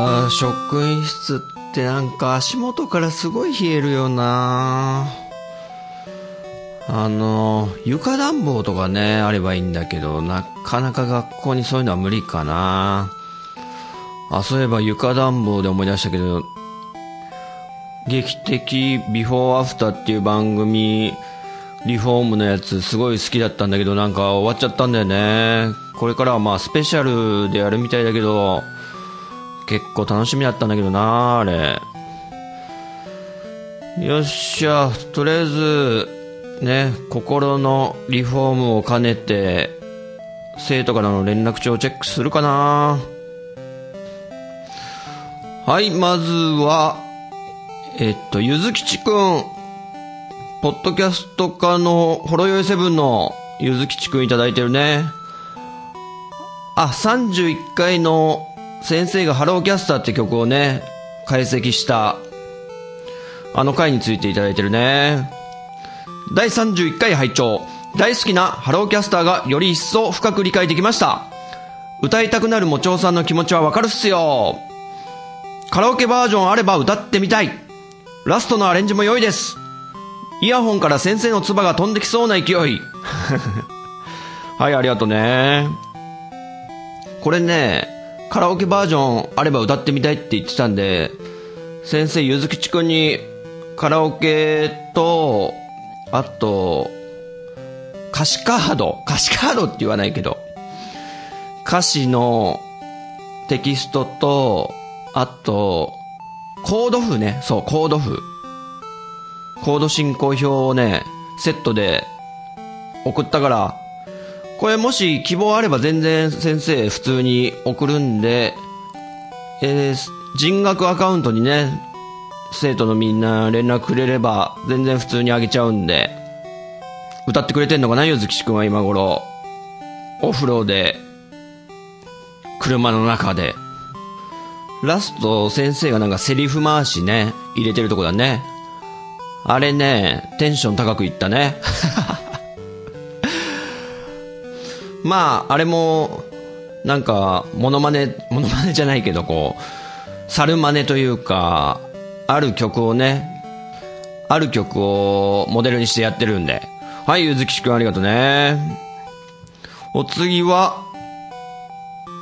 わあ、職員室ってなんか足元からすごい冷えるよなあの、床暖房とかね、あればいいんだけど、なかなか学校にそういうのは無理かなあ、そういえば床暖房で思い出したけど、劇的ビフォーアフターっていう番組、リフォームのやつすごい好きだったんだけどなんか終わっちゃったんだよね。これからはまあスペシャルでやるみたいだけど、結構楽しみだったんだけどなあれ。よっしゃ、とりあえず、ね、心のリフォームを兼ねて、生徒からの連絡帳をチェックするかなはい、まずは、えっと、ゆずきちくん。ポッドキャスト家のほろよいセブンのゆずきちくんいただいてるね。あ、31回の先生がハローキャスターって曲をね、解析したあの回についていただいてるね。第31回拝聴大好きなハローキャスターがより一層深く理解できました。歌いたくなるもちおさんの気持ちはわかるっすよ。カラオケバージョンあれば歌ってみたい。ラストのアレンジも良いです。イヤホンから先生の唾が飛んできそうな勢い。はい、ありがとうね。これね、カラオケバージョンあれば歌ってみたいって言ってたんで、先生、ゆずきちくんにカラオケと、あと、歌詞カード歌詞カードって言わないけど、歌詞のテキストと、あと、コード譜ね。そう、コード譜。コード進行表をね、セットで送ったから、これもし希望あれば全然先生普通に送るんで、えー、人学アカウントにね、生徒のみんな連絡くれれば全然普通にあげちゃうんで、歌ってくれてんのかな、ゆずきしくんは今頃。お風呂で、車の中で。ラスト先生がなんかセリフ回しね、入れてるとこだね。あれね、テンション高くいったね。まあ、あれも、なんか、モノマネ、モノマネ じゃないけど、こう、猿真似というか、ある曲をね、ある曲をモデルにしてやってるんで。はい、ゆずきしくんありがとうね。お次は、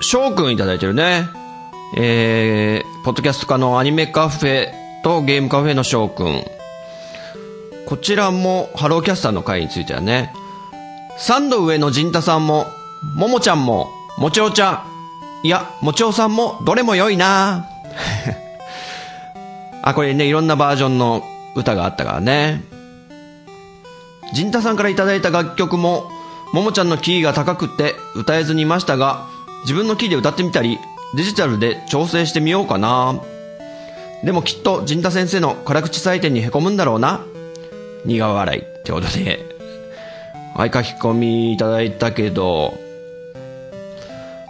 翔くんいただいてるね。えー、ポッドキャスト家のアニメカフェとゲームカフェの翔くん。こちらもハローキャスターの回についてはね、3度上の陣太さんも、ももちゃんも、もちおちゃん、いや、もちおさんも、どれも良いな あ、これね、いろんなバージョンの歌があったからね。陣太さんから頂いた楽曲も、ももちゃんのキーが高くて歌えずにいましたが、自分のキーで歌ってみたり、デジタルで調整してみようかな。でもきっと陣太先生の辛口採点にへこむんだろうな。苦笑いってことで、はい、書き込みいただいたけど、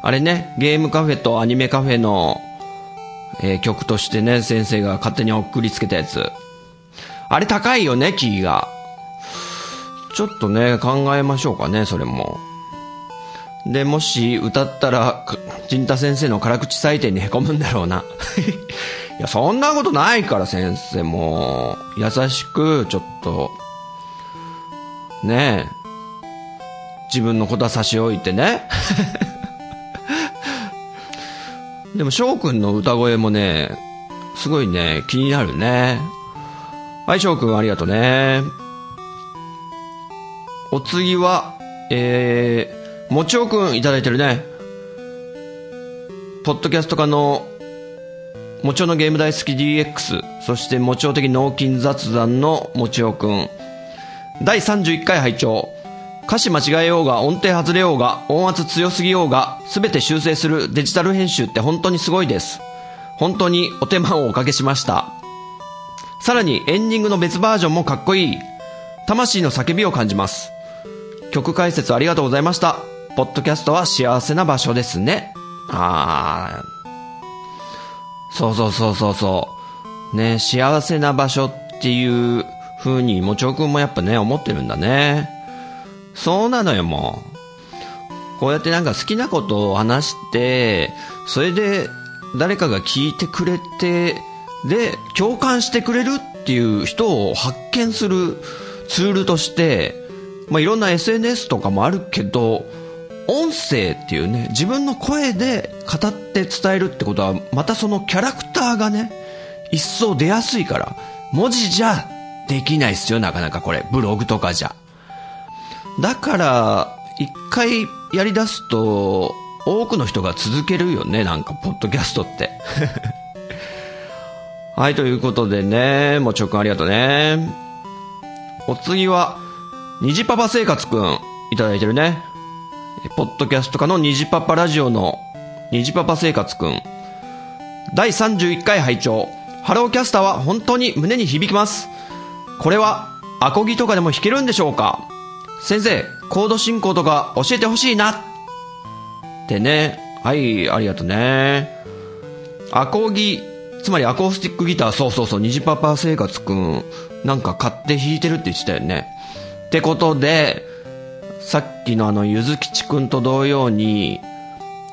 あれね、ゲームカフェとアニメカフェの、えー、曲としてね、先生が勝手に送りつけたやつ。あれ高いよね、キーが。ちょっとね、考えましょうかね、それも。で、もし歌ったら、陣太先生の辛口採点に凹むんだろうな。いや、そんなことないから先生も、優しく、ちょっと、ねえ、自分のことは差し置いてね。でも翔くんの歌声もね、すごいね、気になるね。はい、翔くんありがとうね。お次は、えー、もちおくんいただいてるね。ポッドキャスト家のもちおのゲーム大好き DX、そしてもちお的脳筋雑談のもちおくん。第31回拝聴歌詞間違えようが音程外れようが音圧強すぎようが全て修正するデジタル編集って本当にすごいです。本当にお手間をおかけしました。さらにエンディングの別バージョンもかっこいい。魂の叫びを感じます。曲解説ありがとうございました。ポッドキャストは幸せな場所ですね。あー。そうそうそうそうそう。ね、幸せな場所っていう風にもちおくんもやっぱね、思ってるんだね。そうなのよ、もう。こうやってなんか好きなことを話して、それで誰かが聞いてくれて、で、共感してくれるっていう人を発見するツールとして、まあ、いろんな SNS とかもあるけど、音声っていうね、自分の声で語って伝えるってことは、またそのキャラクターがね、一層出やすいから、文字じゃできないっすよ、なかなかこれ。ブログとかじゃ。だから、一回やり出すと、多くの人が続けるよね、なんか、ポッドキャストって。はい、ということでね、もちょくありがとうね。お次は、虹パパ生活くん、いただいてるね。ポッドキャスト化の虹パパラジオの虹パパ生活くん。第31回拝聴ハローキャスターは本当に胸に響きます。これは、アコギとかでも弾けるんでしょうか？先生、コード進行とか教えてほしいなってね。はい、ありがとうね。アコギ、つまりアコースティックギター、そうそうそう、虹パパ生活くん、なんか買って弾いてるって言ってたよね。ってことで、さっきのあの、ゆずきちくんと同様に、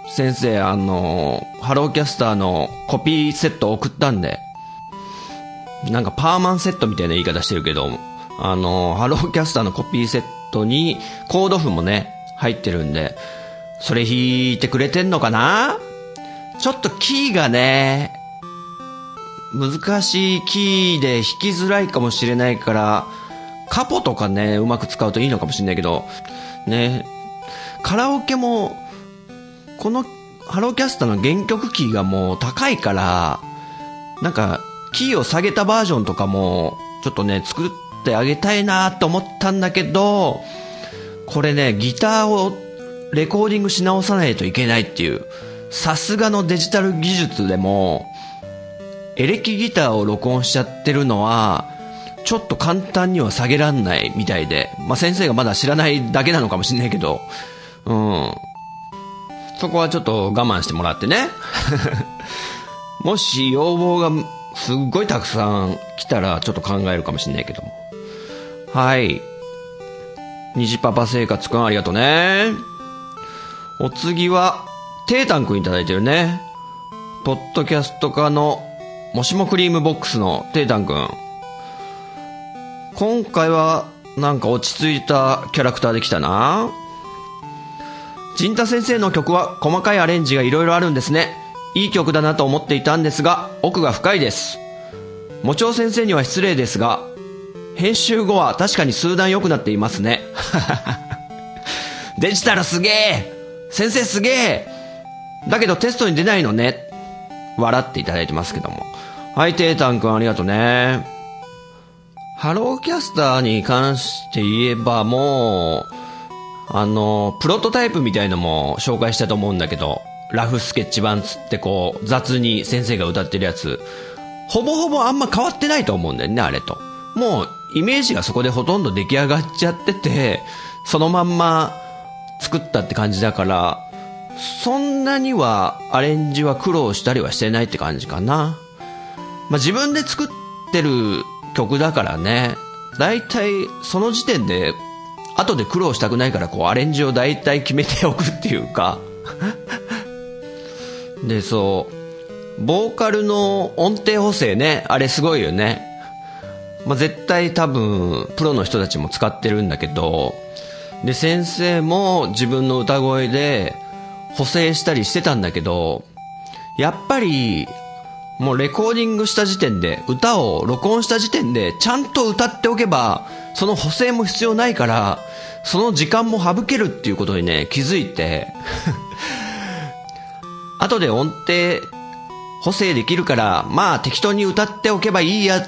先生、あの、ハローキャスターのコピーセット送ったんで、なんかパーマンセットみたいな言い方してるけど、あの、ハローキャスターのコピーセットにコード譜もね、入ってるんで、それ弾いてくれてんのかな？ちょっとキーがね、難しいキーで弾きづらいかもしれないから、カポとかね、うまく使うといいのかもしれないけど、ね、カラオケも、このハローキャスターの原曲キーがもう高いから、なんか、キーを下げたバージョンとかも、ちょっとね、作ってあげたいなと思ったんだけど、これね、ギターをレコーディングし直さないといけないっていう、さすがのデジタル技術でも、エレキギターを録音しちゃってるのは、ちょっと簡単には下げらんないみたいで、まあ、先生がまだ知らないだけなのかもしれないけど、うん。そこはちょっと我慢してもらってね。もし要望がすっごいたくさん来たらちょっと考えるかもしれないけども。はい。虹パパ生活くんありがとうね。お次は、テータンくんいただいてるね。ポッドキャスト化のもしもクリームボックスのテータンくん。今回はなんか落ち着いたキャラクターできたな。陣太先生の曲は細かいアレンジが色々あるんですね。いい曲だなと思っていたんですが、奥が深いです。もちお先生には失礼ですが、編集後は確かに数段良くなっていますね。デジタルすげえ先生すげえだけどテストに出ないのね。笑っていただいてますけども。はい、テータンくんありがとうね。ハローキャスターに関して言えばもう、あの、プロトタイプみたいのも紹介したと思うんだけど、ラフスケッチ版つってこう、雑に先生が歌ってるやつ、ほぼほぼあんま変わってないと思うんだよね、あれと。もう、イメージがそこでほとんど出来上がっちゃってて、そのまんま作ったって感じだから、そんなにはアレンジは苦労したりはしてないって感じかな。まあ、自分で作ってる曲だからね、だいたいその時点で後で苦労したくないからこうアレンジを大体決めておくっていうかでそうボーカルの音程補正ねあれすごいよねまあ、絶対多分プロの人たちも使ってるんだけどで先生も自分の歌声で補正したりしてたんだけどやっぱりもうレコーディングした時点で、歌を録音した時点で、ちゃんと歌っておけば、その補正も必要ないから、その時間も省けるっていうことにね、気づいて、後で音程補正できるから、まあ適当に歌っておけばいいやっ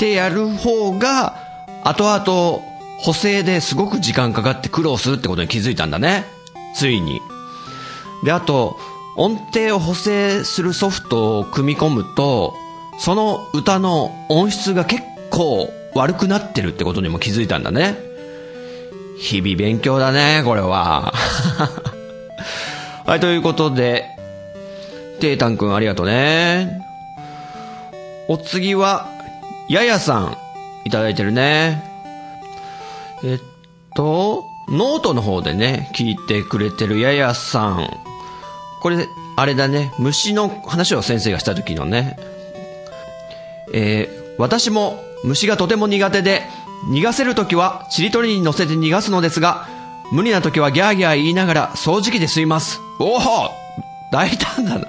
てやる方が、後々補正ですごく時間かかって苦労するってことに気づいたんだね。ついに。で、あと、音程を補正するソフトを組み込むと、その歌の音質が結構悪くなってるってことにも気づいたんだね。日々勉強だね、これは。はい、ということで、テータンくんありがとうね。お次は、ややさん、いただいてるね。えっと、ノートの方でね、聞いてくれてるややさん。これ、あれだね、虫の話を先生がした時のね。えー、私も虫がとても苦手で、逃がせる時はちりとりに乗せて逃がすのですが、無理な時はギャーギャー言いながら掃除機で吸います。おお大胆だな。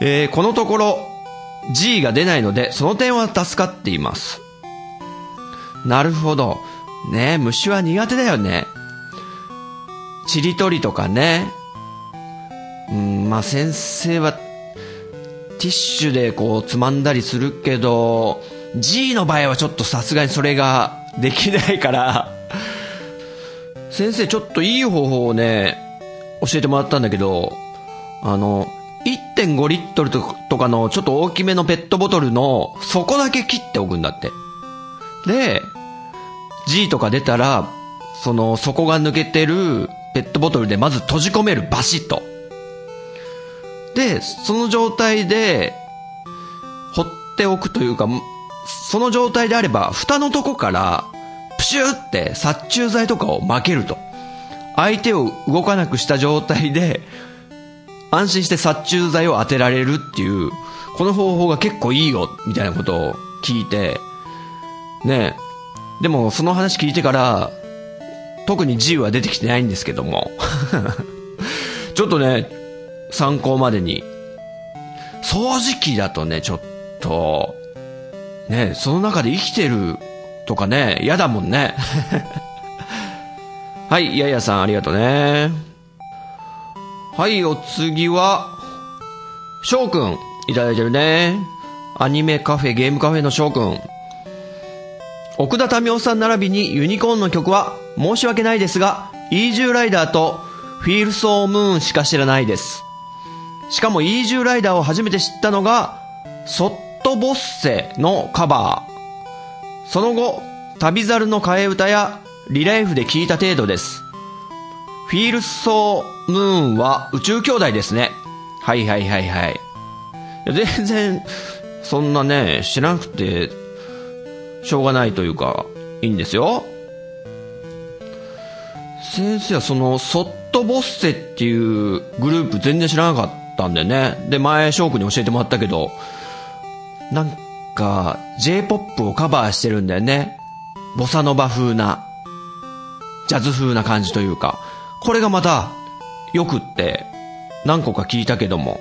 えー、このところ、G が出ないので、その点は助かっています。なるほど。ね虫は苦手だよね。ちりとりとかね。うん、まあ先生は、ティッシュでこうつまんだりするけど、G の場合はちょっとさすがにそれができないから、先生ちょっといい方法をね、教えてもらったんだけど、あの、1.5リットルとかのちょっと大きめのペットボトルの底だけ切っておくんだって。で、G とか出たら、その底が抜けてるペットボトルでまず閉じ込めるバシッと。で、その状態で、放っておくというか、その状態であれば、蓋のとこから、プシューって殺虫剤とかを撒けると。相手を動かなくした状態で、安心して殺虫剤を当てられるっていう、この方法が結構いいよ、みたいなことを聞いて、ねでもその話聞いてから、特に G は出てきてないんですけども。ちょっとね、参考までに。掃除機だとね、ちょっと、ね、その中で生きてるとかね、嫌だもんね。はい、ややさんありがとうね。はい、お次は、翔くん、いただいてるね。アニメカフェ、ゲームカフェの翔くん。奥田民生さん並びにユニコーンの曲は申し訳ないですが、イージューライダーとフィールソームーンしか知らないです。しかもイージューライダーを初めて知ったのが、ソットボッセのカバー。その後、旅猿の替え歌やリライフで聞いた程度です。フィールソームーンは宇宙兄弟ですね。はいはいはいはい。全然、そんなね、知らなくて、しょうがないというか、いいんですよ。先生はその、ソットボッセっていうグループ全然知らなかったんでね。で、前、翔くんに教えてもらったけど、なんか、J-POP をカバーしてるんだよね。ボサノバ風な、ジャズ風な感じというか。これがまた、よくって、何個か聞いたけども。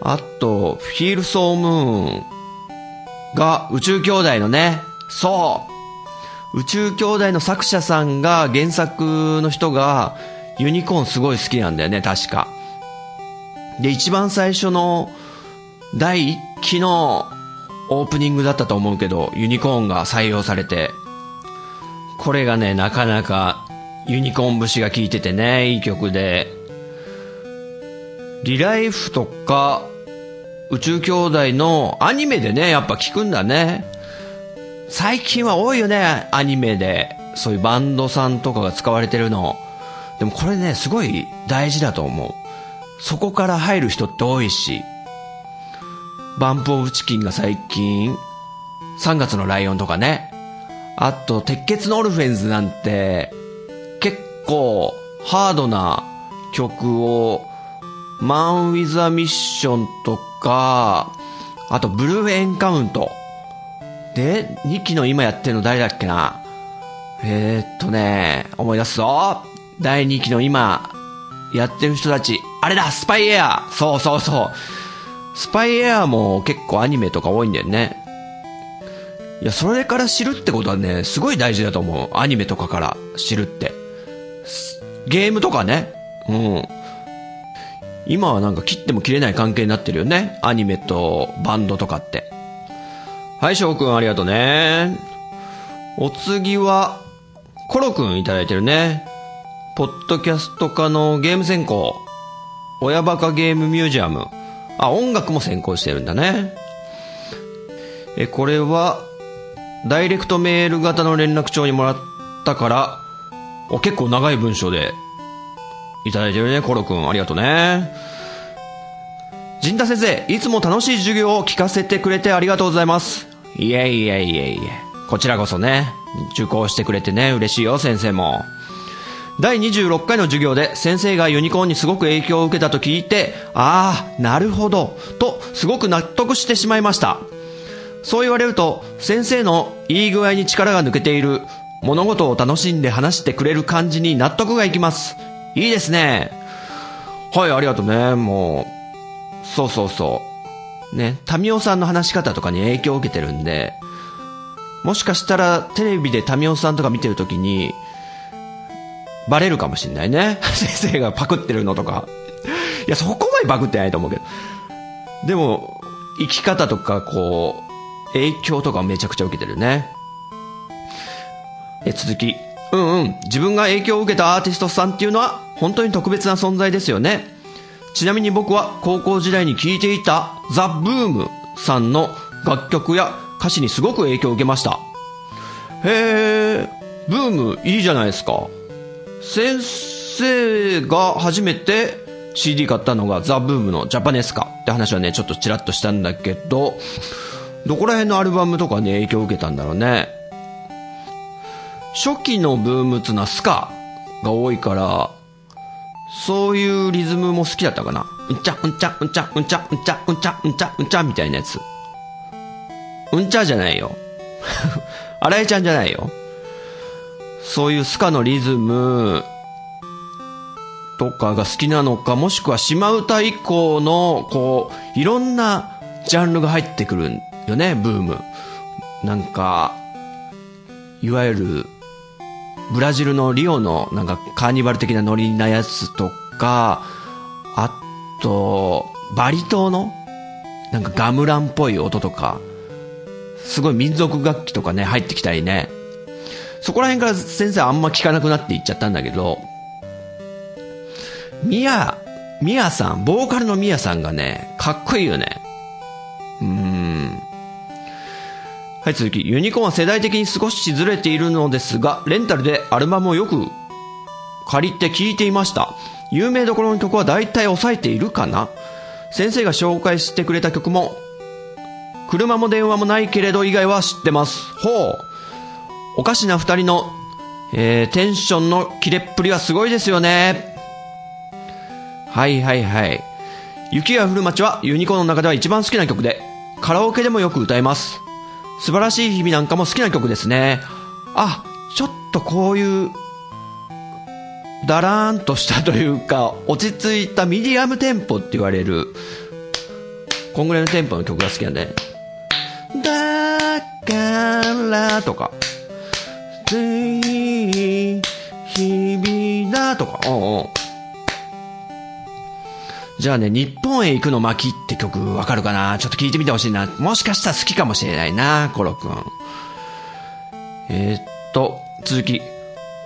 あと、フィールソームーンが宇宙兄弟のね、そう宇宙兄弟の作者さんが原作の人がユニコーンすごい好きなんだよね、確か。で、一番最初の第一期のオープニングだったと思うけど、ユニコーンが採用されて、これがね、なかなかユニコーン節が効いててね、いい曲で、リライフとか、宇宙兄弟のアニメでね、やっぱ聞くんだね。最近は多いよね、アニメで。そういうバンドさんとかが使われてるの。でもこれね、すごい大事だと思う。そこから入る人って多いし。バンプオブチキンが最近、3月のライオンとかね。あと、鉄血のオルフェンズなんて、構ハードな曲を、マン・ウィズ・ア・ミッションとか、あと、ブルーエンカウント。で、2期の今やってるの誰だっけな？えー、っとね、思い出すぞ。第2期の今、やってる人たち。あれだスパイエアそうそうそう。スパイエアも結構アニメとか多いんだよね。いや、それから知るってことはね、すごい大事だと思う。アニメとかから知るって。ゲームとかね。うん。今はなんか切っても切れない関係になってるよね。アニメとバンドとかって。はい、翔くんありがとうね。お次は、コロくんいただいてるね。ポッドキャスト科のゲーム専攻。親バカゲームミュージアム。あ、音楽も専攻してるんだね。え、これは、ダイレクトメール型の連絡帳にもらったから、お、結構長い文章で、いただいてるね、コロくん。ありがとうね。陣田先生、いつも楽しい授業を聞かせてくれてありがとうございます。いえいえいえいえ。こちらこそね、受講してくれてね、嬉しいよ、先生も。第26回の授業で先生がユニコーンにすごく影響を受けたと聞いて、ああ、なるほど、とすごく納得してしまいました。そう言われると、先生のいい具合に力が抜けている、物事を楽しんで話してくれる感じに納得がいきます。いいですね。はい、ありがとうね、もう。そうそうそう。ね、タミオさんの話し方とかに影響を受けてるんで、もしかしたらテレビでタミオさんとか見てるときに、バレるかもしんないね。先生がパクってるのとか。いや、そこまでパクってないと思うけど。でも、生き方とか、こう、影響とかめちゃくちゃ受けてるね。え、続き。うんうん。自分が影響を受けたアーティストさんっていうのは、本当に特別な存在ですよね。ちなみに僕は高校時代に聴いていたザ・ブームさんの楽曲や歌詞にすごく影響を受けました。へえ、ブームいいじゃないですか。先生が初めて CD 買ったのがザ・ブームのジャパネスカって話はね、ちょっとちらっとしたんだけど、どこら辺のアルバムとかに影響を受けたんだろうね。初期のブームつうのはスカが多いから、そういうリズムも好きだったかな。うんちゃ、うんちゃ、うんちゃ、うんちゃ、うんちゃ、うんちゃ、うんちゃ、うんちゃ、みたいなやつ。うんちゃじゃないよ。荒井ちゃんじゃないよ。そういうスカのリズムとかが好きなのか、もしくは島唄以降の、こう、いろんなジャンルが入ってくるよね、ブーム。なんか、いわゆる、ブラジルのリオのなんかカーニバル的なノリなやつとか、あと、バリ島のなんかガムランっぽい音とか、すごい民族楽器とかね、入ってきたりね。そこら辺から先生あんま聞かなくなっていっちゃったんだけど、ミヤ、ミヤさん、ボーカルのミヤさんがね、かっこいいよね。はい、続き。ユニコーンは世代的に少しずれているのですが、レンタルでアルバムをよく借りて聴いていました。有名どころの曲は大体抑えているかな先生が紹介してくれた曲も、車も電話もないけれど以外は知ってます。ほう。おかしな二人の、えー、テンションの切れっぷりはすごいですよね。はいはいはい。雪が降る街はユニコーンの中では一番好きな曲で、カラオケでもよく歌えます。素晴らしい日々なんかも好きな曲ですね。あ、ちょっとこういう、だらーんとしたというか、落ち着いたミディアムテンポって言われる、こんぐらいのテンポの曲が好きなんで、だからとか、つい日々だとか、うおうんじゃあね、日本へ行くの巻って曲わかるかな？ちょっと聞いてみてほしいな。もしかしたら好きかもしれないな、コロくん。えー、っと、続き。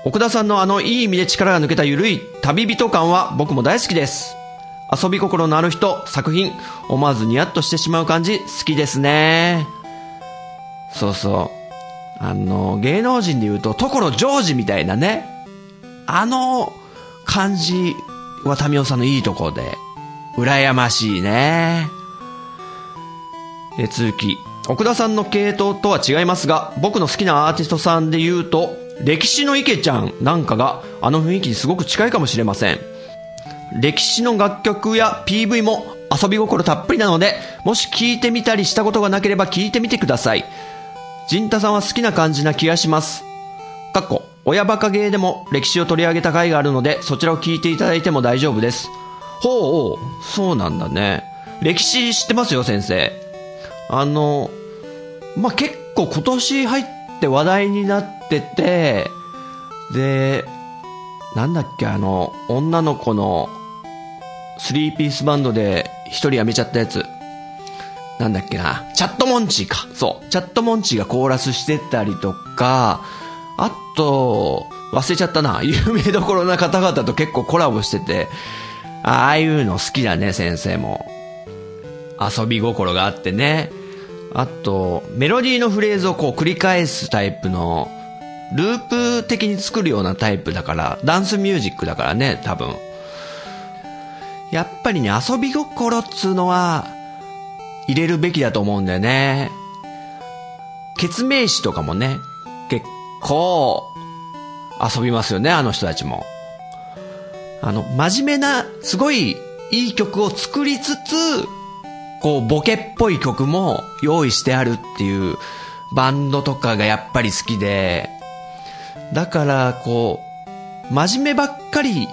奥田さんのあのいい意味で力が抜けた緩い旅人感は僕も大好きです。遊び心のある人、作品、思わずニヤッとしてしまう感じ、好きですね。そうそう。あの、芸能人で言うと、所ジョージみたいなね。あの感じは民生さんのいいところで、羨ましいね。え、続き。奥田さんの系統とは違いますが、僕の好きなアーティストさんで言うと、歴史の池ちゃんなんかがあの雰囲気にすごく近いかもしれません。歴史の楽曲や PV も遊び心たっぷりなので、もし聞いてみたりしたことがなければ聞いてみてください。陣太さんは好きな感じな気がします。かっこ、親バカゲーでも歴史を取り上げた回があるので、そちらを聞いていただいても大丈夫です。ほう、そうなんだね。歴史知ってますよ、先生。あの、まあ、結構今年入って話題になってて、で、なんだっけ、あの、女の子のスリーピースバンドで一人辞めちゃったやつ。なんだっけな、チャットモンチーか。そう。チャットモンチーがコーラスしてたりとか、あと、忘れちゃったな。有名どころな方々と結構コラボしてて、ああいうの好きだね、先生も。遊び心があってね。あと、メロディーのフレーズをこう繰り返すタイプの、ループ的に作るようなタイプだから、ダンスミュージックだからね、多分。やっぱりね、遊び心っつうのは、入れるべきだと思うんだよね。決名詞とかもね、結構、遊びますよね、あの人たちも。あの、真面目な、すごいいい曲を作りつつ、こう、ボケっぽい曲も用意してあるっていうバンドとかがやっぱり好きで、だから、こう、真面目ばっかり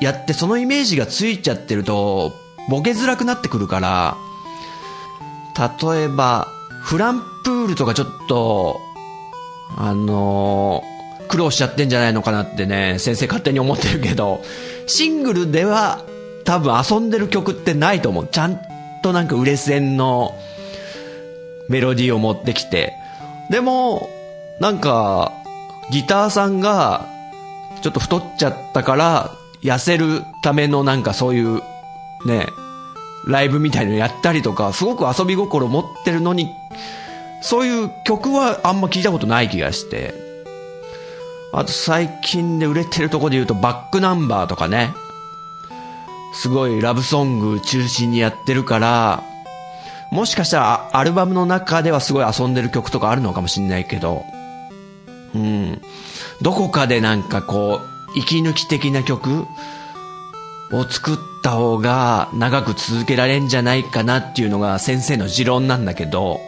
やってそのイメージがついちゃってると、ボケづらくなってくるから、例えば、フランプールとかちょっと、あのー、苦労しちゃってんじゃないのかなってね、先生勝手に思ってるけど、シングルでは多分遊んでる曲ってないと思う。ちゃんとなんか売れ線のメロディーを持ってきて。でも、なんか、ギターさんが、ちょっと太っちゃったから、痩せるためのなんかそういう、ね、ライブみたいのやったりとか、すごく遊び心持ってるのに、そういう曲はあんま聞いたことない気がして。あと最近で売れてるとこで言うとバックナンバーとかね。すごいラブソング中心にやってるから、もしかしたらアルバムの中ではすごい遊んでる曲とかあるのかもしんないけど、うん。どこかでなんかこう、息抜き的な曲を作った方が長く続けられんじゃないかなっていうのが先生の持論なんだけど、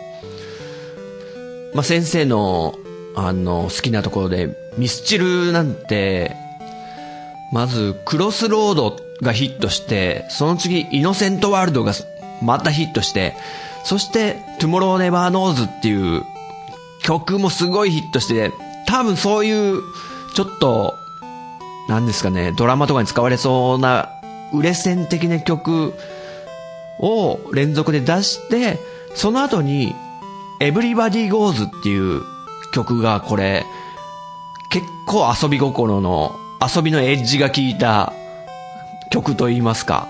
まあ、先生のあの好きなところでミスチルなんて、まずクロスロードがヒットして、その次イノセントワールドがまたヒットして、そしてトゥモローネバーノーズっていう曲もすごいヒットして、多分そういうちょっとなんですかね、ドラマとかに使われそうな売れ線的な曲を連続で出して、その後に Everybody Goes っていう曲がこれ、結構遊び心の、遊びのエッジが効いた曲と言いますか。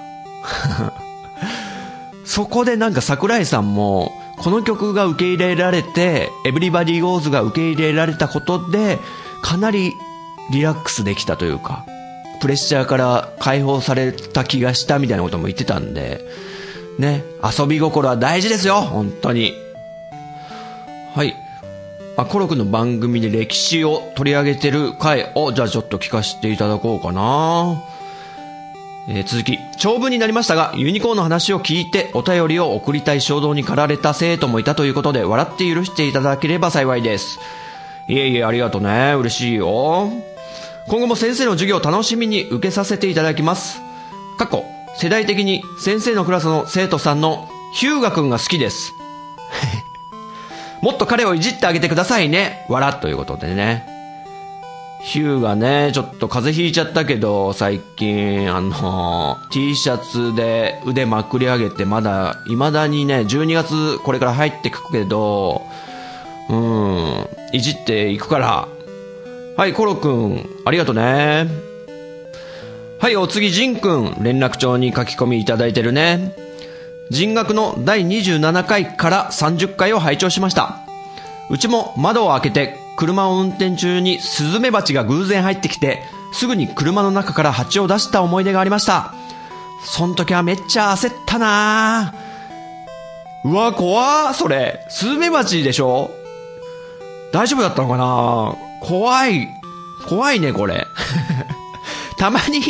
そこでなんか桜井さんも、この曲が受け入れられて、Everybody Goes が受け入れられたことで、かなりリラックスできたというか、プレッシャーから解放された気がしたみたいなことも言ってたんで、ね、遊び心は大事ですよ本当に。はい。あ、コロクの番組で歴史を取り上げてる回を、じゃあちょっと聞かせていただこうかな。えー、続き、長文になりましたが、ユニコーンの話を聞いてお便りを送りたい衝動に駆られた生徒もいたということで、笑って許していただければ幸いです。いえいえ、ありがとうね。嬉しいよ。今後も先生の授業を楽しみに受けさせていただきます。過去、世代的に先生のクラスの生徒さんのヒューガ君が好きです。もっと彼をいじってあげてくださいね。わらということでね。ヒューがね、ちょっと風邪ひいちゃったけど、最近、あの、T シャツで腕まくり上げて、まだ、未だにね、12月これから入ってくけど、うん、いじっていくから、はい、コロくん、ありがとね。はい、お次、ジンくん、連絡帳に書き込みいただいてるね。人学の第27回から30回を拝聴しました。うちも窓を開けて車を運転中にスズメバチが偶然入ってきて、すぐに車の中から蜂を出した思い出がありました。そん時はめっちゃ焦ったなぁうわ、怖それ。スズメバチでしょ？大丈夫だったのかな？怖い。怖いね、これ。たまに、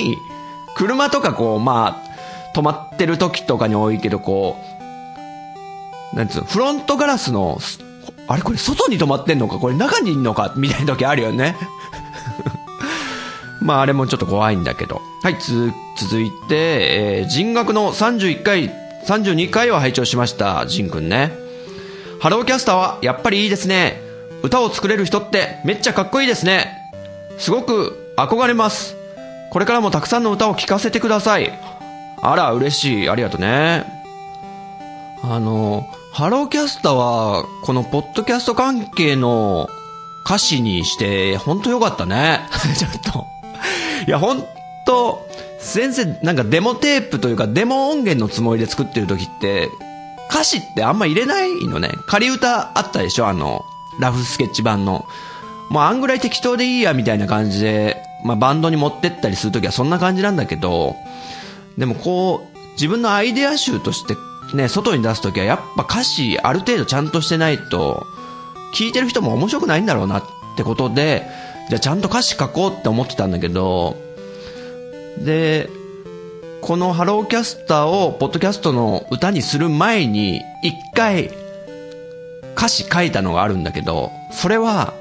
車とかこう、まあ、止まってる時とかに多いけど、こう、なんつうの、フロントガラスの、あれこれ外に止まってんのかこれ中にいんのかみたいな時あるよね。まああれもちょっと怖いんだけど。はい、つ、続いて、えー、人学の31回、32回を拝聴しました。ジンくんね。ハローキャスターはやっぱりいいですね。歌を作れる人ってめっちゃかっこいいですね。すごく憧れます。これからもたくさんの歌を聴かせてください。あら、嬉しい。ありがとうね。あの、ハローキャスターは、このポッドキャスト関係の歌詞にして、ほんとよかったね。ちょっと。いや、ほんと、先生、なんかデモテープというか、デモ音源のつもりで作ってる時って、歌詞ってあんま入れないのね。仮歌あったでしょ？あの、ラフスケッチ版の。もうあんぐらい適当でいいや、みたいな感じで、まあバンドに持ってったりするときはそんな感じなんだけど、でもこう、自分のアイデア集としてね、外に出すときはやっぱ歌詞ある程度ちゃんとしてないと、聞いてる人も面白くないんだろうなってことで、じゃあちゃんと歌詞書こうって思ってたんだけど、で、このハローキャスターをポッドキャストの歌にする前に、一回歌詞書いたのがあるんだけど、それは、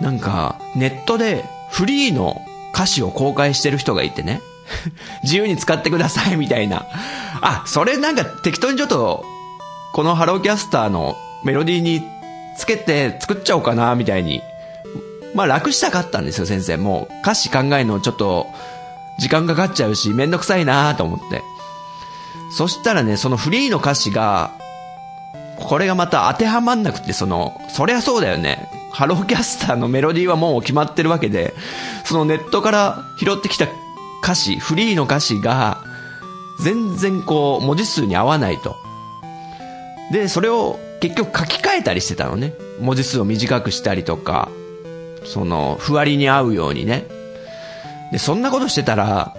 なんか、ネットでフリーの歌詞を公開してる人がいてね、自由に使ってくださいみたいな。あ、それなんか適当にちょっと、このハローキャスターのメロディーにつけて作っちゃおうかな、みたいに。まあ楽したかったんですよ、先生。もう歌詞考えるのちょっと時間かかっちゃうし、めんどくさいなと思って。そしたらね、そのフリーの歌詞が、これがまた当てはまんなくて、その、そりゃそうだよね。ハローキャスターのメロディーはもう決まってるわけで、そのネットから拾ってきた歌詞、フリーの歌詞が、全然こう、文字数に合わないと。で、それを結局書き換えたりしてたのね。文字数を短くしたりとか、その、ふわりに合うようにね。で、そんなことしてたら、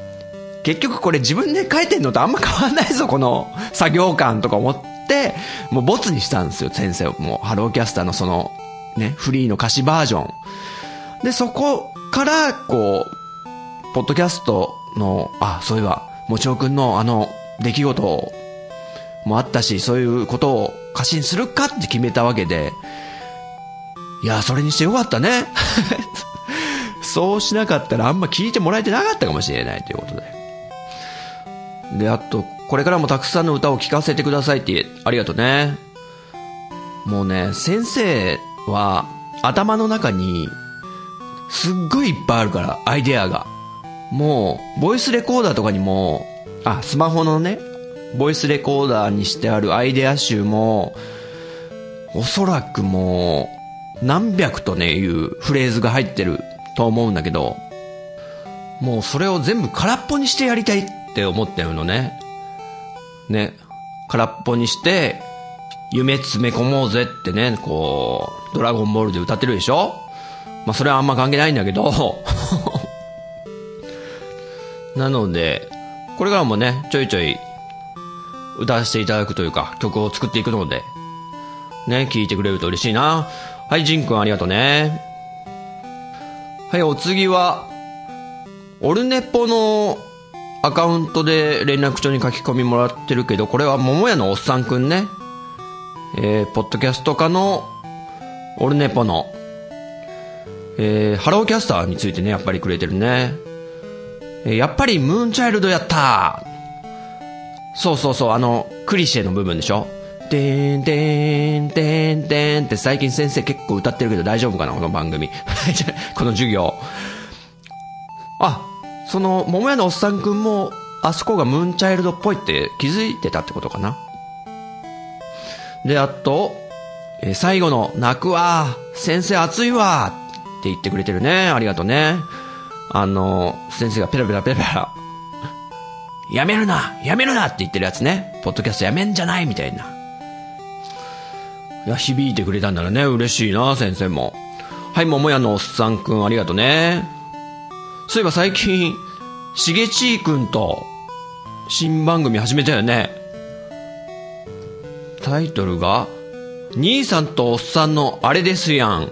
結局これ自分で書いてんのとあんま変わんないぞ、この作業感とか思って、もうボツにしたんですよ、先生。もう、ハローキャスターのその、ね、フリーの歌詞バージョン。で、そこから、こう、ポッドキャストの、あ、そういえば、もちおくんのあの、出来事もあったし、そういうことを過信するかって決めたわけで、いや、それにしてよかったね。そうしなかったらあんま聞いてもらえてなかったかもしれないということで。で、あと、これからもたくさんの歌を聴かせてくださいってありがとうね。もうね、先生は頭の中にすっごいいっぱいあるから、アイデアが。もう、ボイスレコーダーとかにも、あ、スマホのね、ボイスレコーダーにしてあるアイデア集も、おそらくもう、何百とね、いうフレーズが入ってると思うんだけど、もうそれを全部空っぽにしてやりたいって思ってるのね。ね。空っぽにして、夢詰め込もうぜってね、こう、ドラゴンボールで歌ってるでしょ？まあそれはあんま関係ないんだけどなので、これからもね、ちょいちょい歌わせていただくというか、曲を作っていくので、ね、聴いてくれると嬉しいな。はい、ジンくんありがとうね。はい、お次は、オルネポのアカウントで連絡帳に書き込みもらってるけど、これは桃屋のおっさんくんね。えー、ポッドキャスト化のオルネポの、えー、ハローキャスターについてね、やっぱりくれてるね。やっぱりムーンチャイルドやったそうそうそう、あの、クリシェの部分でしょ？てんてんてんてんって最近先生結構歌ってるけど大丈夫かな？この番組。この授業。あ、その、桃屋のおっさんくんも、あそこがムーンチャイルドっぽいって気づいてたってことかな？で、あと、え、最後の、泣くわ先生熱いわって言ってくれてるね。ありがとうね。あの、先生がペラペラペラペラ、やめるなやめるなって言ってるやつね。ポッドキャストやめんじゃないみたいな。いや、響いてくれたんならね、嬉しいな、先生も。はい、桃屋のおっさんくん、ありがとね。そういえば最近、しげちーくんと、新番組始めたよね。タイトルが、兄さんとおっさんのあれですやん。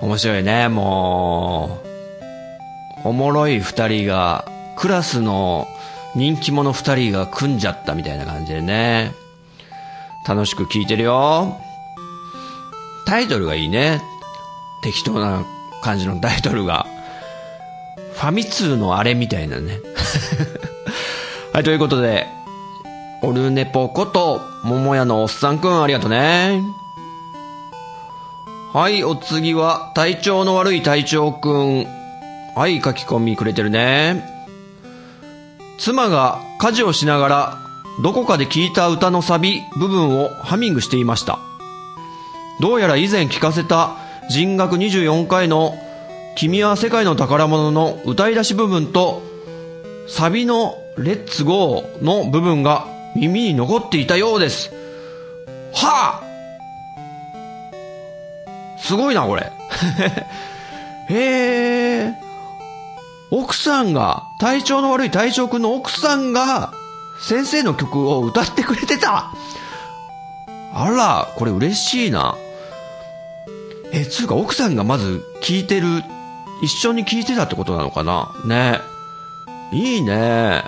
面白いね、もう。おもろい二人が、クラスの人気者二人が組んじゃったみたいな感じでね。楽しく聞いてるよ。タイトルがいいね。適当な感じのタイトルが。ファミ通のあれみたいなね。はい、ということで、オルネポこと、桃屋のおっさんくんありがとうね。はい、お次は、体調の悪い隊長くん。はい、書き込みくれてるね。妻が家事をしながらどこかで聞いた歌のサビ部分をハミングしていました。どうやら以前聞かせた人学24回の君は世界の宝物の歌い出し部分とサビのレッツゴーの部分が耳に残っていたようです。はあすごいな、これ。へえ。奥さんが、体調の悪い隊長くんの奥さんが、先生の曲を歌ってくれてた。あら、これ嬉しいな。え、つうか奥さんがまず聞いてる、一緒に聞いてたってことなのかな？ね。いいね。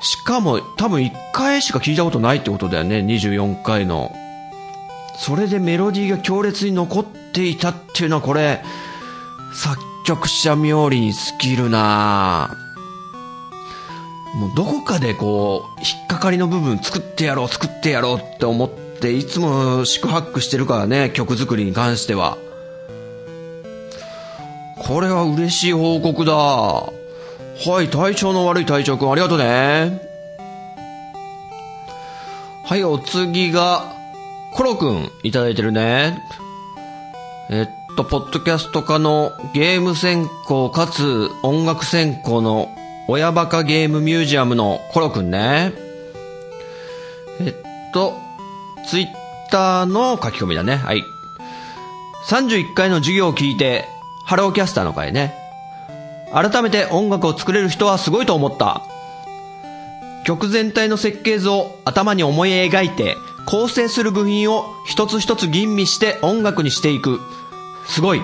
しかも多分1回しか聞いたことないってことだよね、24回の。それでメロディーが強烈に残っていたっていうのはこれ、作曲者冥利に尽きるなもうどこかでこう、引っかかりの部分作ってやろう、作ってやろうって思って、いつも四苦八苦してるからね、曲作りに関しては。これは嬉しい報告だ。はい、体調の悪い隊長くんありがとうね。はい、お次が、コロくんいただいてるね。えっと、ポッドキャスト科のゲーム専攻かつ音楽専攻の親バカゲームミュージアムのコロくんね。えっと、ツイッターの書き込みだね。はい。31回の授業を聞いて、ハローキャスターの回ね。改めて音楽を作れる人はすごいと思った。曲全体の設計図を頭に思い描いて、構成する部品を一つ一つ吟味して音楽にしていく。すごい。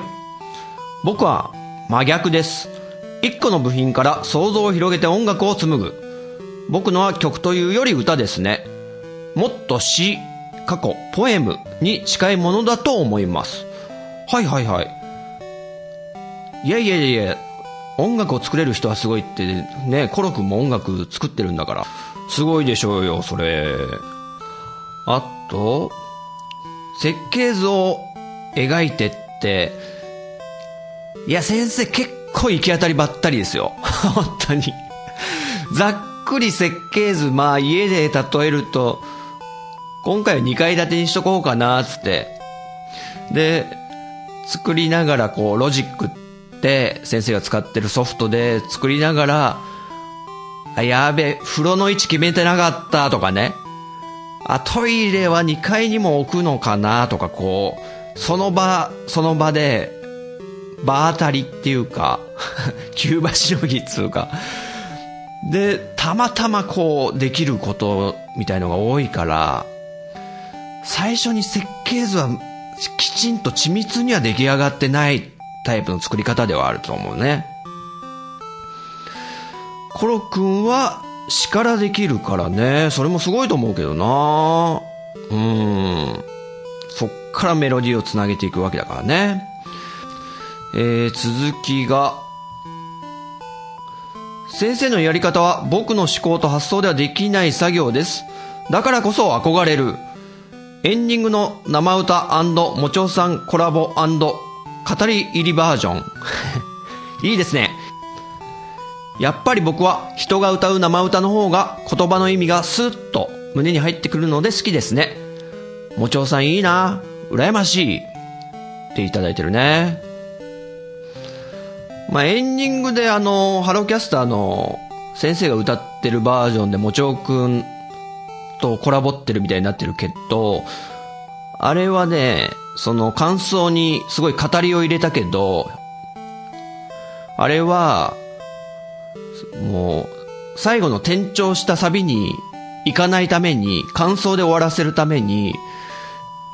僕は真逆です。一個の部品から想像を広げて音楽を紡ぐ。僕のは曲というより歌ですね。もっと詩、過去、ポエムに近いものだと思います。はいはいはい。いやいやいや、音楽を作れる人はすごいってね、コロ君も音楽作ってるんだから。すごいでしょうよ、それ。あと、設計図を描いてって、いや、先生結構行き当たりばったりですよ。本当に。ざっくり設計図、まあ家で例えると、今回は2階建てにしとこうかな、つって。で、作りながらこう、ロジックって先生が使ってるソフトで作りながら、あ、やべ、風呂の位置決めてなかったとかね。あ、トイレは2階にも置くのかな？とかこう、その場、その場で、場当たりっていうか、急場しのぎっつうか。で、たまたまこう、できることみたいのが多いから、最初に設計図はきちんと緻密には出来上がってないタイプの作り方ではあると思うね。コロ君は詩からできるからね、それもすごいと思うけどなうん。そっからメロディーをつなげていくわけだからね。えー、続きが、先生のやり方は僕の思考と発想ではできない作業です。だからこそ憧れる。エンディングの生歌もちおさんコラボ語り入りバージョン。いいですね。やっぱり僕は人が歌う生歌の方が言葉の意味がスッと胸に入ってくるので好きですね。もちおさんいいな。羨ましい。っていただいてるね。まあ、エンディングであの、ハローキャスターの先生が歌ってるバージョンでもちおくんとコラボってるみたいになってるけど、あれはね、その感想にすごい語りを入れたけど、あれは、もう、最後の転調したサビに行かないために、感想で終わらせるために、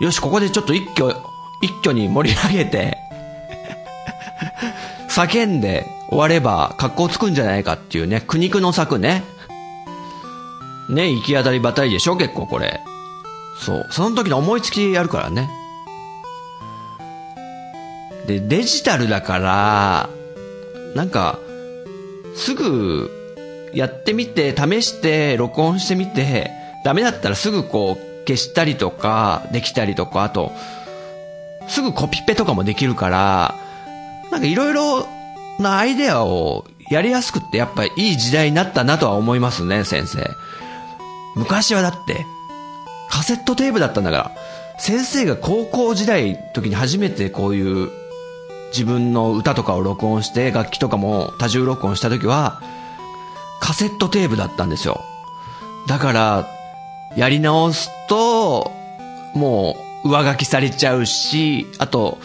よし、ここでちょっと一挙、一挙に盛り上げて、叫んで終われば格好つくんじゃないかっていうね、苦肉の策ね。ね、行き当たりばったりでしょ、結構これ。そう。その時の思いつきでやるからね。で、デジタルだから、なんか、すぐ、やってみて、試して、録音してみて、ダメだったらすぐこう、消したりとか、できたりとか、あと、すぐコピペとかもできるから、なんかいろいろなアイデアをやりやすくってやっぱいい時代になったなとは思いますね、先生。昔はだって、カセットテープだったんだから、先生が高校時代時に初めてこういう自分の歌とかを録音して、楽器とかも多重録音した時は、カセットテープだったんですよ。だから、やり直すと、もう上書きされちゃうし、あと、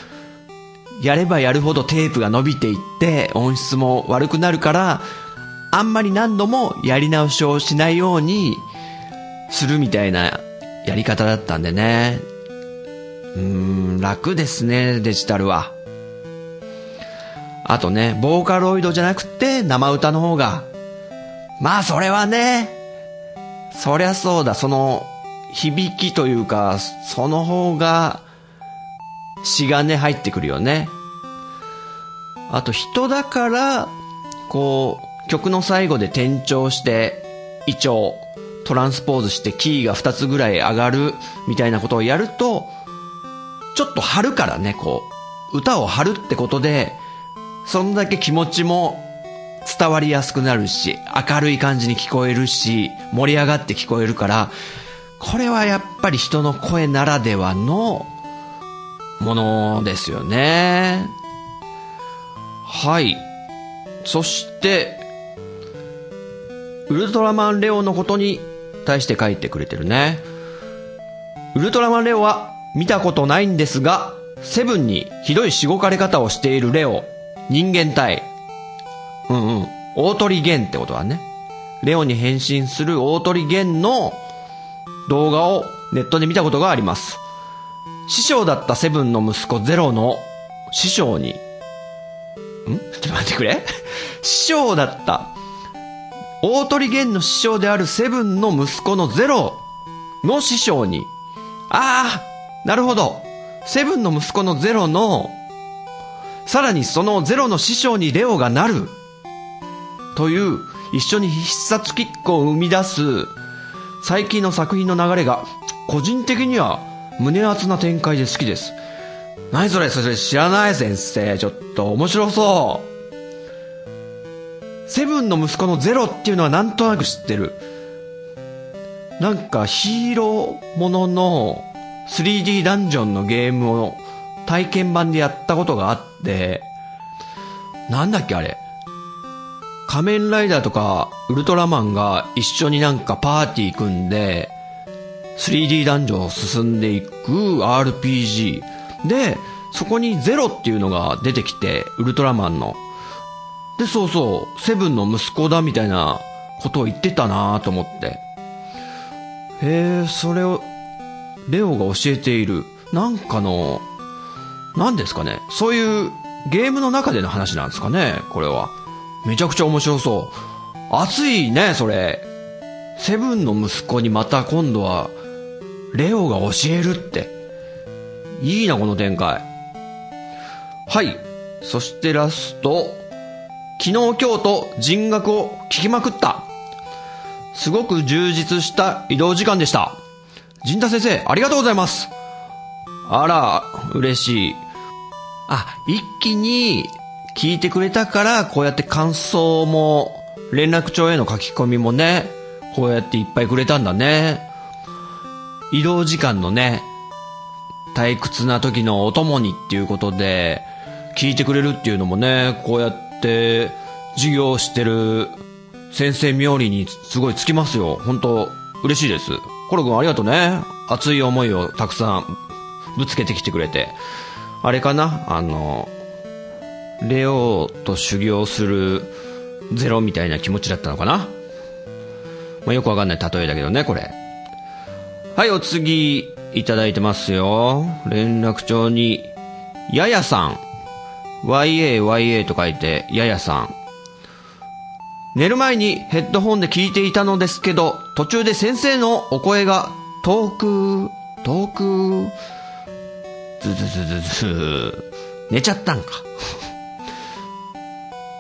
やればやるほどテープが伸びていって音質も悪くなるから、あんまり何度もやり直しをしないようにするみたいなやり方だったんでね。うーん、楽ですね、デジタルは。あとね、ボーカロイドじゃなくて生歌の方が。まあそれはね、そりゃそうだ、その響きというか、その方が詩がね入ってくるよね。あと人だから、こう、曲の最後で転調して、胃腸、トランスポーズしてキーが2つぐらい上がるみたいなことをやると、ちょっと張るからね、こう、歌を張るってことで、そんだけ気持ちも伝わりやすくなるし、明るい感じに聞こえるし、盛り上がって聞こえるから、これはやっぱり人の声ならではのものですよね。はい。そして、ウルトラマンレオのことに対して書いてくれてるね。ウルトラマンレオは見たことないんですが、セブンにひどいしごかれ方をしているレオ、人間体。うんうん。大鳥源ってことはね。レオに変身する大鳥源の動画をネットで見たことがあります。師匠だったセブンの息子ゼロの師匠に、ん？ちょっと待ってくれ。師匠だった大鳥源の師匠であるセブンの息子のゼロの師匠に、ああ、なるほど。セブンの息子のゼロの、さらにそのゼロの師匠にレオがなる。という、一緒に必殺キックを生み出す、最近の作品の流れが、個人的には胸熱な展開で好きです。何それそれ知らない先生。ちょっと面白そう。セブンの息子のゼロっていうのはなんとなく知ってる。なんかヒーローものの 3D ダンジョンのゲームを体験版でやったことがあって、でなんだっけあれ。仮面ライダーとかウルトラマンが一緒になんかパーティー組んで 3D ダンジョンを進んでいく RPG でそこにゼロっていうのが出てきてウルトラマンの。でそうそうセブンの息子だみたいなことを言ってたなぁと思って。へえそれをレオが教えているなんかの何ですかねそういうゲームの中での話なんですかねこれはめちゃくちゃ面白そう。熱いね、それ。セブンの息子にまた今度は、レオが教えるって。いいな、この展開。はい。そしてラスト。昨日今日と人学を聞きまくった。すごく充実した移動時間でした。陣田先生、ありがとうございます。あら、嬉しい。あ、一気に聞いてくれたから、こうやって感想も、連絡帳への書き込みもね、こうやっていっぱいくれたんだね。移動時間のね、退屈な時のお供にっていうことで、聞いてくれるっていうのもね、こうやって、授業してる先生冥利にすごいつきますよ。本当嬉しいです。コロ君ありがとうね。熱い思いをたくさんぶつけてきてくれて。あれかな？あの、レオと修行するゼロみたいな気持ちだったのかな？まあ、よくわかんない例えだけどね、これ。はい、お次、いただいてますよ。連絡帳に、ややさん。YAYA と書いて、ややさん。寝る前にヘッドホンで聞いていたのですけど、途中で先生のお声が遠く、遠く、ズズズズズ、寝ちゃったんか。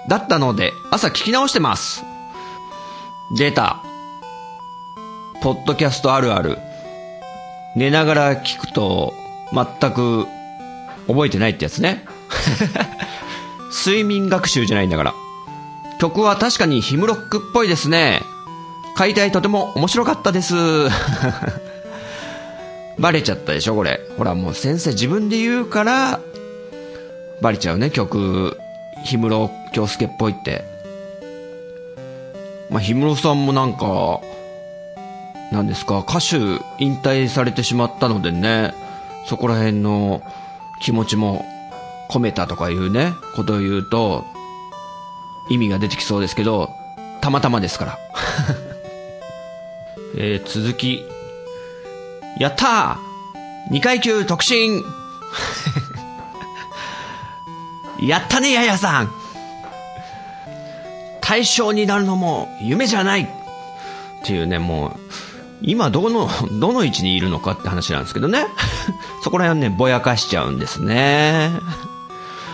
だったので、朝聞き直してます。出た。ポッドキャストあるある。寝ながら聞くと、全く覚えてないってやつね。睡眠学習じゃないんだから。曲は確かにヒムロックっぽいですね。解体とても面白かったです。バレちゃったでしょ、これ。ほら、もう先生自分で言うから、バレちゃうね、曲。氷室京介っぽいって。まあ、氷室さんもなんか、なんですか、歌手引退されてしまったのでね、そこら辺の気持ちも込めたとかいうね、ことを言うと、意味が出てきそうですけど、たまたまですから。えー、続き。やったー二階級特進 やったね、ややさん大将になるのも夢じゃないっていうね、もう、今どの、どの位置にいるのかって話なんですけどね。そこら辺ね、ぼやかしちゃうんですね。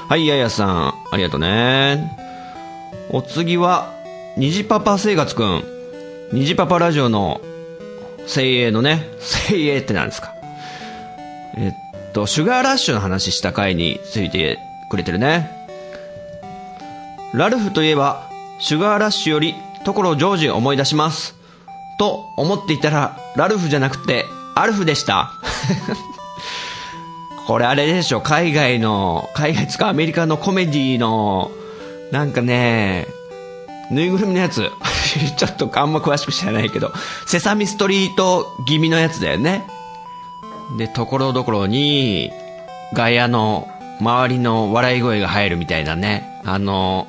はい、ややさん、ありがとうね。お次は、虹パパ生活くん。虹パパラジオの精鋭のね、精鋭って何ですか？えっと、シュガーラッシュの話した回についてくれてるね。ラルフといえば、シュガーラッシュより所ジョージを思い出します。と思っていたら、ラルフじゃなくて、アルフでした。これあれでしょ、海外の、海外つかアメリカのコメディの、なんかね、ぬいぐるみのやつ。ちょっとあんま詳しく知らないけど、セサミストリート気味のやつだよね。で、ところどころに、外野の周りの笑い声が入るみたいなね。あの、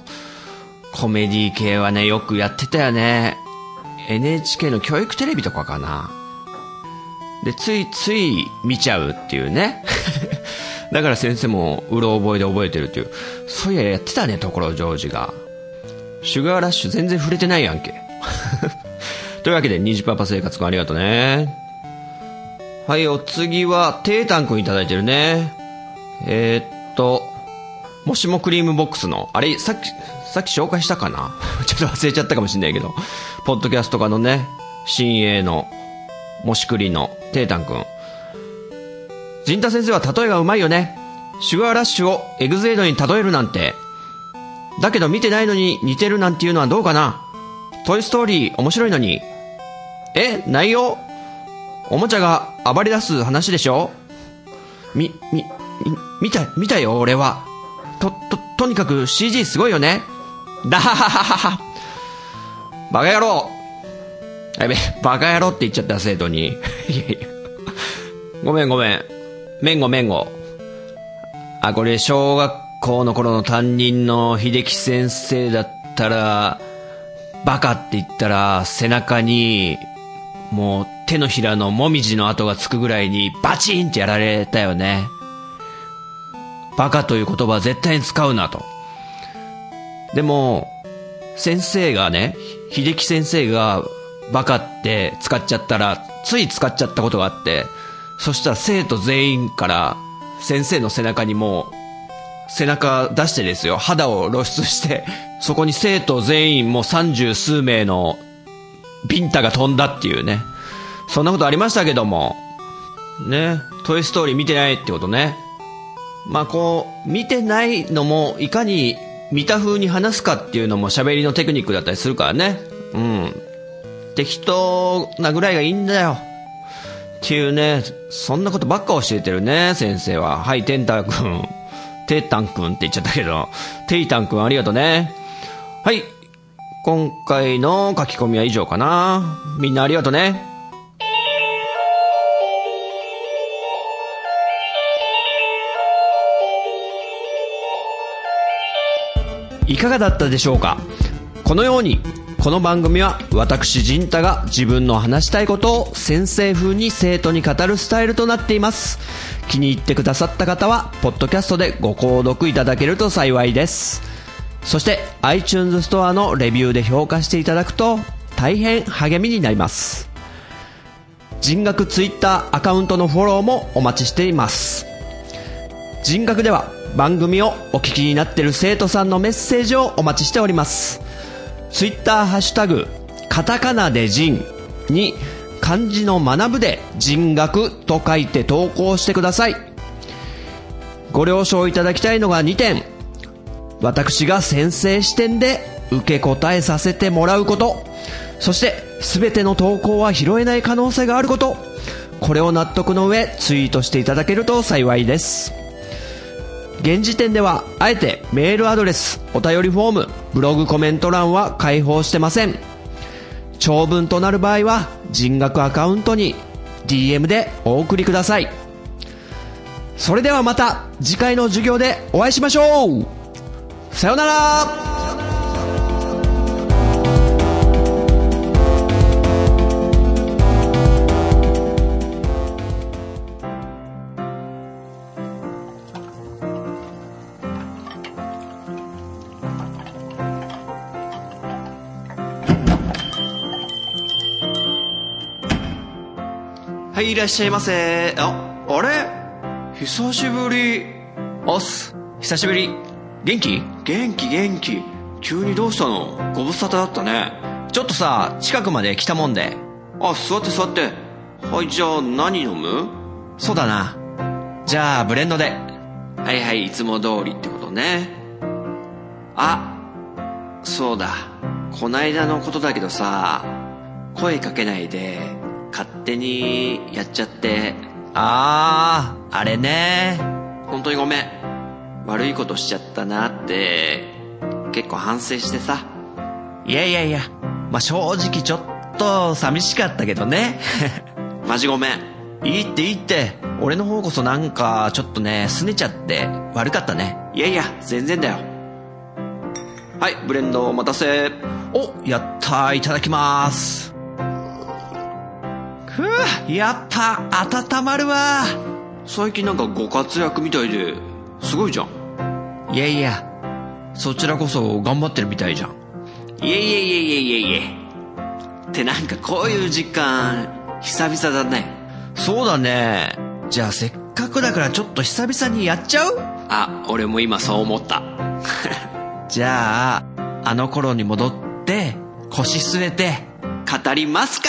コメディ系はね、よくやってたよね。NHK の教育テレビとかかな。で、ついつい見ちゃうっていうね。だから先生もうろ覚えで覚えてるっていう。そういややってたね、ところジョージが。シュガーラッシュ全然触れてないやんけ。というわけで、虹パパ生活くんありがとうね。はい、お次は、テータンくんいただいてるね。えー、っと、もしもクリームボックスの、あれ、さっき、さっき紹介したかな？ちょっと忘れちゃったかもしんないけど、ポッドキャストかのね、新鋭の、もしくりの、テータンくん。陣太先生は例えがうまいよね。シュガーラッシュをエグゼイドに例えるなんて。だけど見てないのに似てるなんていうのはどうかな？トイストーリー面白いのに。え内容？おもちゃが暴れ出す話でしょ？み、み、み、見た、見たよ、俺は。と、と、とにかく CG すごいよね。だはははは。バカ野郎やべ、バカ野郎って言っちゃった、生徒に。ごめんごめん。めんごめんご。あ、これ、小学校の頃の担任の秀樹先生だったら、バカって言ったら、背中に、もう手のひらのもみじの跡がつくぐらいにバチンってやられたよね。バカという言葉は絶対に使うなと。でも、先生がね、秀樹先生がバカって使っちゃったら、つい使っちゃったことがあって、そしたら生徒全員から先生の背中にもう背中出してですよ、肌を露出して、そこに生徒全員もう三十数名のビンタが飛んだっていうね。そんなことありましたけども。ね。トイストーリー見てないってことね。まあこう、見てないのも、いかに見た風に話すかっていうのも喋りのテクニックだったりするからね。うん。適当なぐらいがいいんだよ。っていうね、そんなことばっか教えてるね、先生は。はい、テンタ君。テータン君って言っちゃったけど、テイタン君ありがとうね。はい。今回の書き込みは以上かな。みんなありがとうね。いかがだったでしょうか？このように、この番組は私陣太が自分の話したいことを先生風に生徒に語るスタイルとなっています。気に入ってくださった方は、ポッドキャストでご購読いただけると幸いです。そして、iTunes ストアのレビューで評価していただくと、大変励みになります。人学 Twitter アカウントのフォローもお待ちしています。人学では番組をお聞きになっている生徒さんのメッセージをお待ちしております。ツイッターハッシュタグ、カタカナで人に漢字の学ぶで人学と書いて投稿してください。ご了承いただきたいのが2点。私が先生視点で受け答えさせてもらうこと、そして全ての投稿は拾えない可能性があること、これを納得の上ツイートしていただけると幸いです。現時点では、あえてメールアドレス、お便りフォーム、ブログコメント欄は開放してません。長文となる場合は、人学アカウントに DM でお送りください。それではまた次回の授業でお会いしましょうさようならい、いらっしゃいませ。あ、あれ？久しぶり。おっす。久しぶり。元気？元気元気。急にどうしたの？ご無沙汰だったね。ちょっとさ、近くまで来たもんで。あ、座って座って。はい、じゃあ何飲む？そうだな。じゃあ、ブレンドで。はいはい、いつも通りってことね。あ、そうだ。こないだのことだけどさ、声かけないで、勝手にやっちゃって。あー、あれね。本当にごめん。悪いことしちゃったなって、結構反省してさ。いやいやいや、まあ、正直ちょっと寂しかったけどね。マジごめん。いいっていいって。俺の方こそなんか、ちょっとね、拗ねちゃって、悪かったね。いやいや、全然だよ。はい、ブレンドお待たせ。お、やったー、いただきます。ふぅ、やっぱ、温まるわ。最近なんかご活躍みたいで、すごいじゃん。いやいや、そちらこそ頑張ってるみたいじゃん。いえいえいえいえいえいえ。ってなんかこういう実感、久々だね。そうだね。じゃあせっかくだからちょっと久々にやっちゃう？あ、俺も今そう思った。じゃあ、あの頃に戻って、腰据えて、語りますか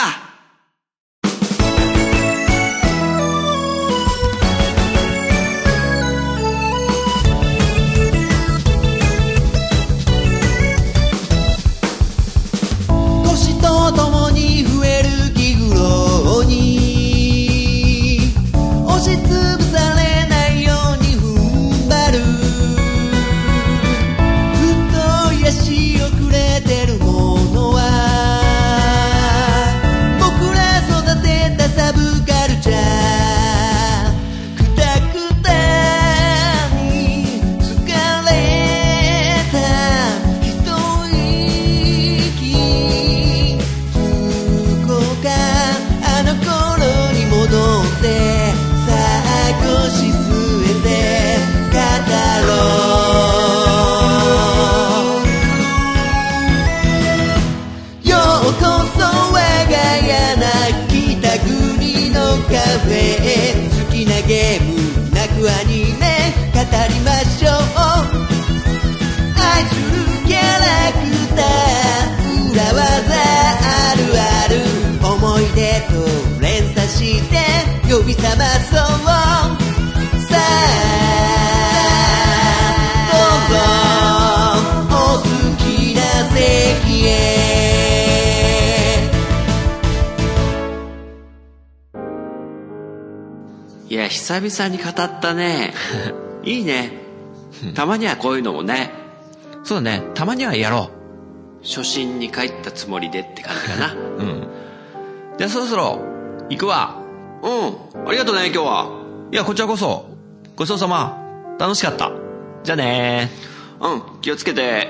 ー裏技あるある思い出と連鎖して呼び覚まそうさあどうぞお好きな席へいや、久々に語ったね。いいね。たまにはこういうのもね。そうだね。たまにはやろう。初心に帰ったつもりでって感じかな。うん。じゃあそろそろ、行くわ。うん。ありがとうね、今日は。いや、こちらこそ。ごちそうさま。楽しかった。じゃあねうん、気をつけて。